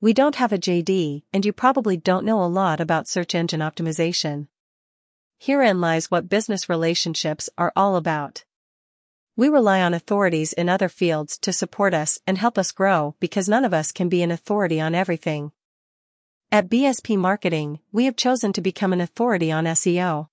We don't have a JD, and you probably don't know a lot about search engine optimization. Herein lies what business relationships are all about. We rely on authorities in other fields to support us and help us grow because none of us can be an authority on everything. At BSP Marketing, we have chosen to become an authority on SEO.